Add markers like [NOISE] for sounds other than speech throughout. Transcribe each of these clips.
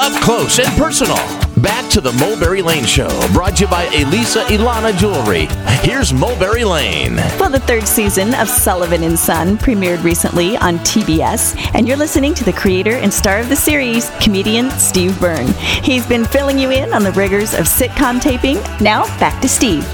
up close and personal. Back to the Mulberry Lane Show, brought to you by Elisa Ilana Jewelry. Here's Mulberry Lane. Well, the third season of Sullivan and Son premiered recently on TBS, and you're listening to the creator and star of the series, comedian Steve Byrne. He's been filling you in on the rigors of sitcom taping. Now, back to Steve.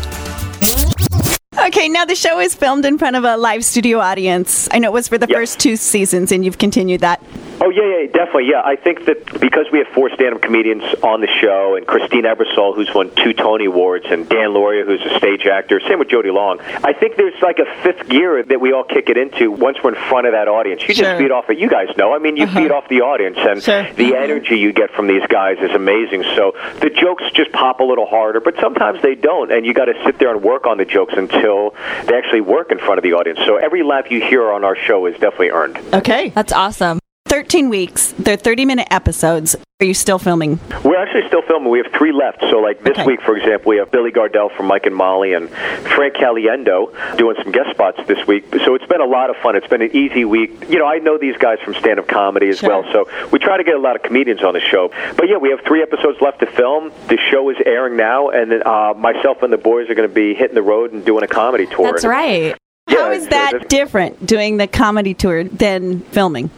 Okay, now the show is filmed in front of a live studio audience. I know it was for the Yep. first two seasons, and you've continued that. Oh yeah, yeah, definitely. Yeah, I think that because we have four stand-up comedians on the show, and Christine Ebersole, who's won two Tony Awards, and Dan Lauria, who's a stage actor, same with Jodi Long. I think there's like a fifth gear that we all kick it into once we're in front of that audience. You Sure. just feed off it. You guys know. I mean, you uh-huh. feed off the audience, and Sure. the energy you get from these guys is amazing. So the jokes just pop a little harder, but sometimes they don't, and you got to sit there and work on the jokes until they actually work in front of the audience. So every laugh you hear on our show is definitely earned. Okay. That's awesome. 13 weeks, they're 30 minute episodes. Are you still filming? We're actually still filming. We have three left. So, like this Okay. week, for example, we have Billy Gardell from Mike and Molly and Frank Caliendo doing some guest spots this week. So it's been a lot of fun. It's been an easy week. You know, I know these guys from stand-up comedy as Sure. well. So we try to get a lot of comedians on the show. But yeah, we have three episodes left to film. The show is airing now, and then, uh, myself and the boys are going to be hitting the road and doing a comedy tour. That's right. How Yeah, is so that different doing the comedy tour than filming?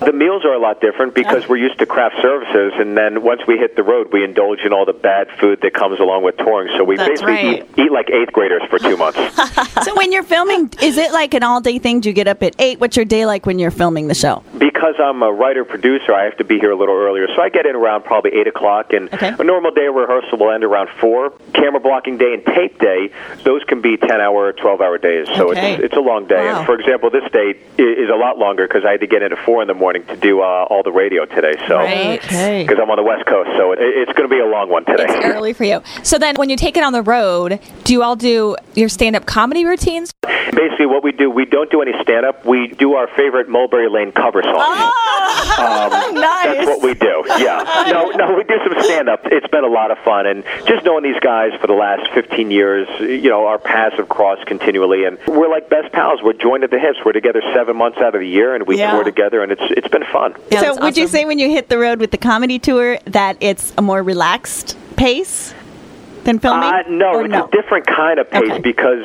The meals are a lot different because we're used to craft services, and then once we hit the road, we indulge in all the bad food that comes along with touring. So we That's basically right. eat, eat like eighth graders for two months. [LAUGHS] so when you're filming, is it like an all day thing? Do you get up at 8? What's your day like when you're filming the show? because I'm a writer producer, I have to be here a little earlier. So I get in around probably eight o'clock, and Okay. a normal day of rehearsal will end around four. Camera blocking day and tape day, those can be ten hour, or twelve hour days. So Okay. it's it's a long day. Wow. And for example, this day is a lot longer because I had to get in at four in the morning to do uh, all the radio today. So Right. Okay. because I'm on the West Coast, so it, it's going to be a long one today. It's early for you. So then when you take it on the road, do you all do your stand up comedy routines? Basically, what we do, we don't do any stand up. We do our favorite Mulberry Lane cover song. Um, [LAUGHS] nice. That's what we do. Yeah. No, no, we do some stand up. It's been a lot of fun, and just knowing these guys for the last 15 years, you know, our paths have crossed continually, and we're like best pals. We're joined at the hips. We're together seven months out of the year, and we Yeah. tour together, and it's it's been fun. Yeah, so that's would you say when you hit the road with the comedy tour that it's a more relaxed pace than filming? Uh, no, Or it's a different kind of pace Okay. because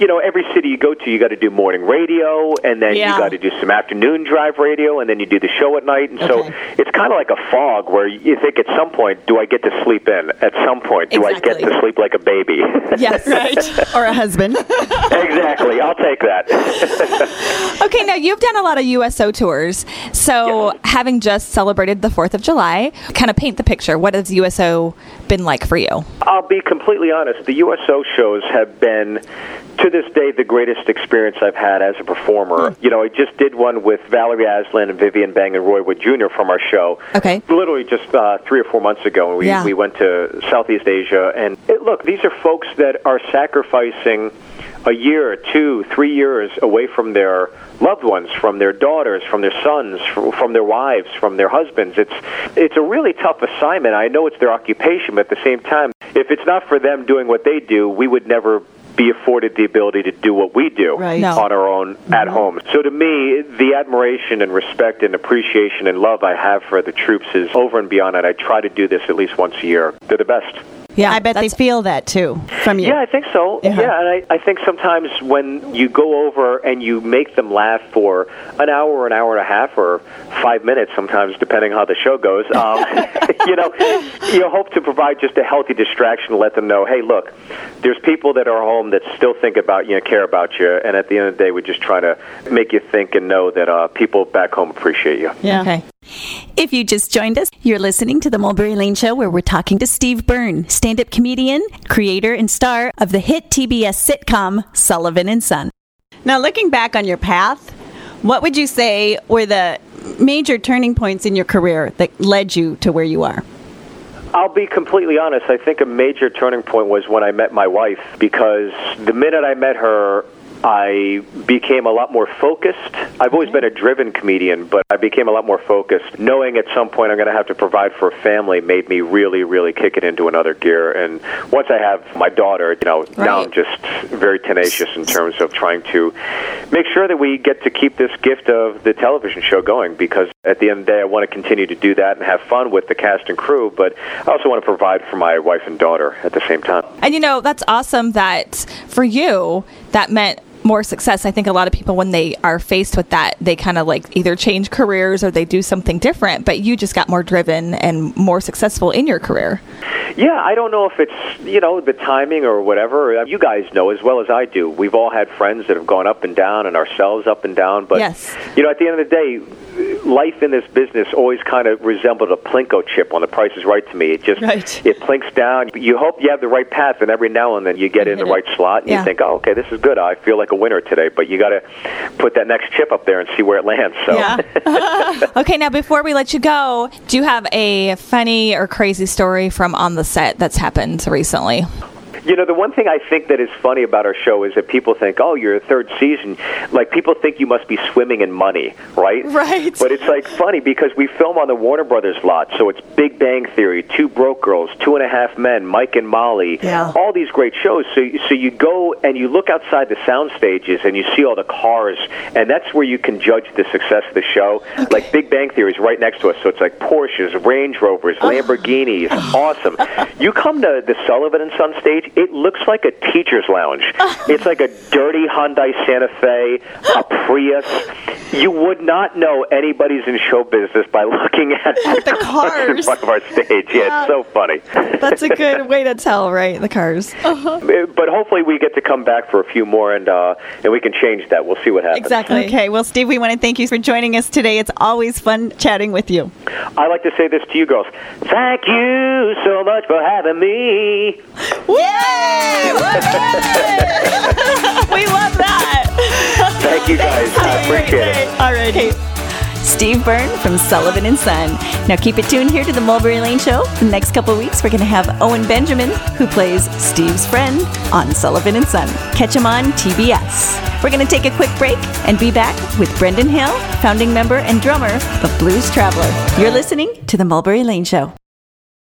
you know every city you go to, you got to do morning radio, and then Yeah. you got to do some afternoon drive radio, and then you do the show at night, and so Okay. It's kind of like a fog where you think at some point, do I get to sleep in? At some point, do I get to sleep like a baby? Yes, [LAUGHS] right. or a husband. [LAUGHS] [LAUGHS] exactly. I'll take that. Okay, now you've done a lot of USO tours. So, Yeah. having just celebrated the 4th of July, kind of paint the picture. What has USO been like for you? I'll be completely honest. The USO shows have been, to this day, the greatest experience I've had as a performer. Hmm. You know, I just did one with Valerie Azlynn and Vivian Bang and Roy Wood Jr. from our show. Okay. Literally just uh, three or four months ago, we, Yeah. we went to Southeast Asia. And it, look, these are folks that are sacrificing a year, two, three years away from their loved ones, from their daughters, from their sons, from, from their wives, from their husbands. It's it's a really tough assignment. I know it's their occupation, but at the same time, if it's not for them doing what they do, we would never be afforded the ability to do what we do Right. No. on our own mm-hmm. at home. So to me, the admiration and respect and appreciation and love I have for the troops is over and beyond it. I try to do this at least once a year. They're the best. Yeah, I bet they feel that too from you. Yeah, I think so. Yeah. Yeah, and I, I think sometimes when you go over and you make them laugh for an hour an hour and a half or five minutes, sometimes depending how the show goes, um, [LAUGHS] [LAUGHS] you know, you hope to provide just a healthy distraction, to let them know, hey, look, there's people that are home that still think about you and care about you, and at the end of the day, we just try to make you think and know that uh, people back home appreciate you. Yeah. Okay. If you just joined us, you're listening to the Mulberry Lane Show where we're talking to Steve Byrne, stand up comedian, creator, and star of the hit TBS sitcom Sullivan and Son. Now, looking back on your path, what would you say were the major turning points in your career that led you to where you are? I'll be completely honest. I think a major turning point was when I met my wife because the minute I met her, I became a lot more focused. I've always been a driven comedian, but I became a lot more focused. Knowing at some point I'm going to have to provide for a family made me really, really kick it into another gear. And once I have my daughter, you know, now I'm just very tenacious in terms of trying to make sure that we get to keep this gift of the television show going because at the end of the day, I want to continue to do that and have fun with the cast and crew, but I also want to provide for my wife and daughter at the same time. And you know, that's awesome that for you, that meant more success. I think a lot of people, when they are faced with that, they kind of like either change careers or they do something different, but you just got more driven and more successful in your career. Yeah, I don't know if it's, you know, the timing or whatever. You guys know as well as I do. We've all had friends that have gone up and down and ourselves up and down. But, Yes. you know, at the end of the day, life in this business always kind of resembled a Plinko chip on the price is right to me. It just, Right. [LAUGHS] it plinks down. You hope you have the right path, and every now and then you get in the it. right slot and Yeah. you think, oh, okay, this is good. I feel like a winner today. But you got to put that next chip up there and see where it lands. So. Yeah. [LAUGHS] okay, now before we let you go, do you have a funny or crazy story from on the set that's happened recently? You know, the one thing I think that is funny about our show is that people think, oh, you're a third season. Like, people think you must be swimming in money, right? Right. But it's like funny because we film on the Warner Brothers lot. So it's Big Bang Theory, Two Broke Girls, Two and a Half Men, Mike and Molly, Yeah. all these great shows. So, so you go and you look outside the sound stages and you see all the cars, and that's where you can judge the success of the show. Like, Big Bang Theory is right next to us. So it's like Porsches, Range Rovers, oh. Lamborghinis. [LAUGHS] awesome. You come to the Sullivan and Son stage, it looks like a teacher's lounge. [LAUGHS] it's like a dirty Hyundai Santa Fe, a [GASPS] Prius. You would not know anybody's in show business by [LAUGHS] looking at the [LAUGHS] in cars. front of our stage. Yeah, it's so uh, funny. That's a good way to tell, right? The cars. Uh-huh. Uh, but hopefully we get to come back for a few more and uh, and we can change that. We'll see what happens. Exactly. Okay, well, Steve, we want to thank you for joining us today. It's always fun chatting with you. I like to say this to you girls. Thank you so much for having me. Yay! we love that. Thank you guys. I appreciate it. All right. Okay. Steve Byrne from Sullivan and Son. Now keep it tuned here to the Mulberry Lane Show. The next couple weeks, we're going to have Owen Benjamin, who plays Steve's friend on Sullivan and Son. Catch him on TBS. We're going to take a quick break and be back with Brendan Hill, founding member and drummer of Blues Traveler. You're listening to the Mulberry Lane Show.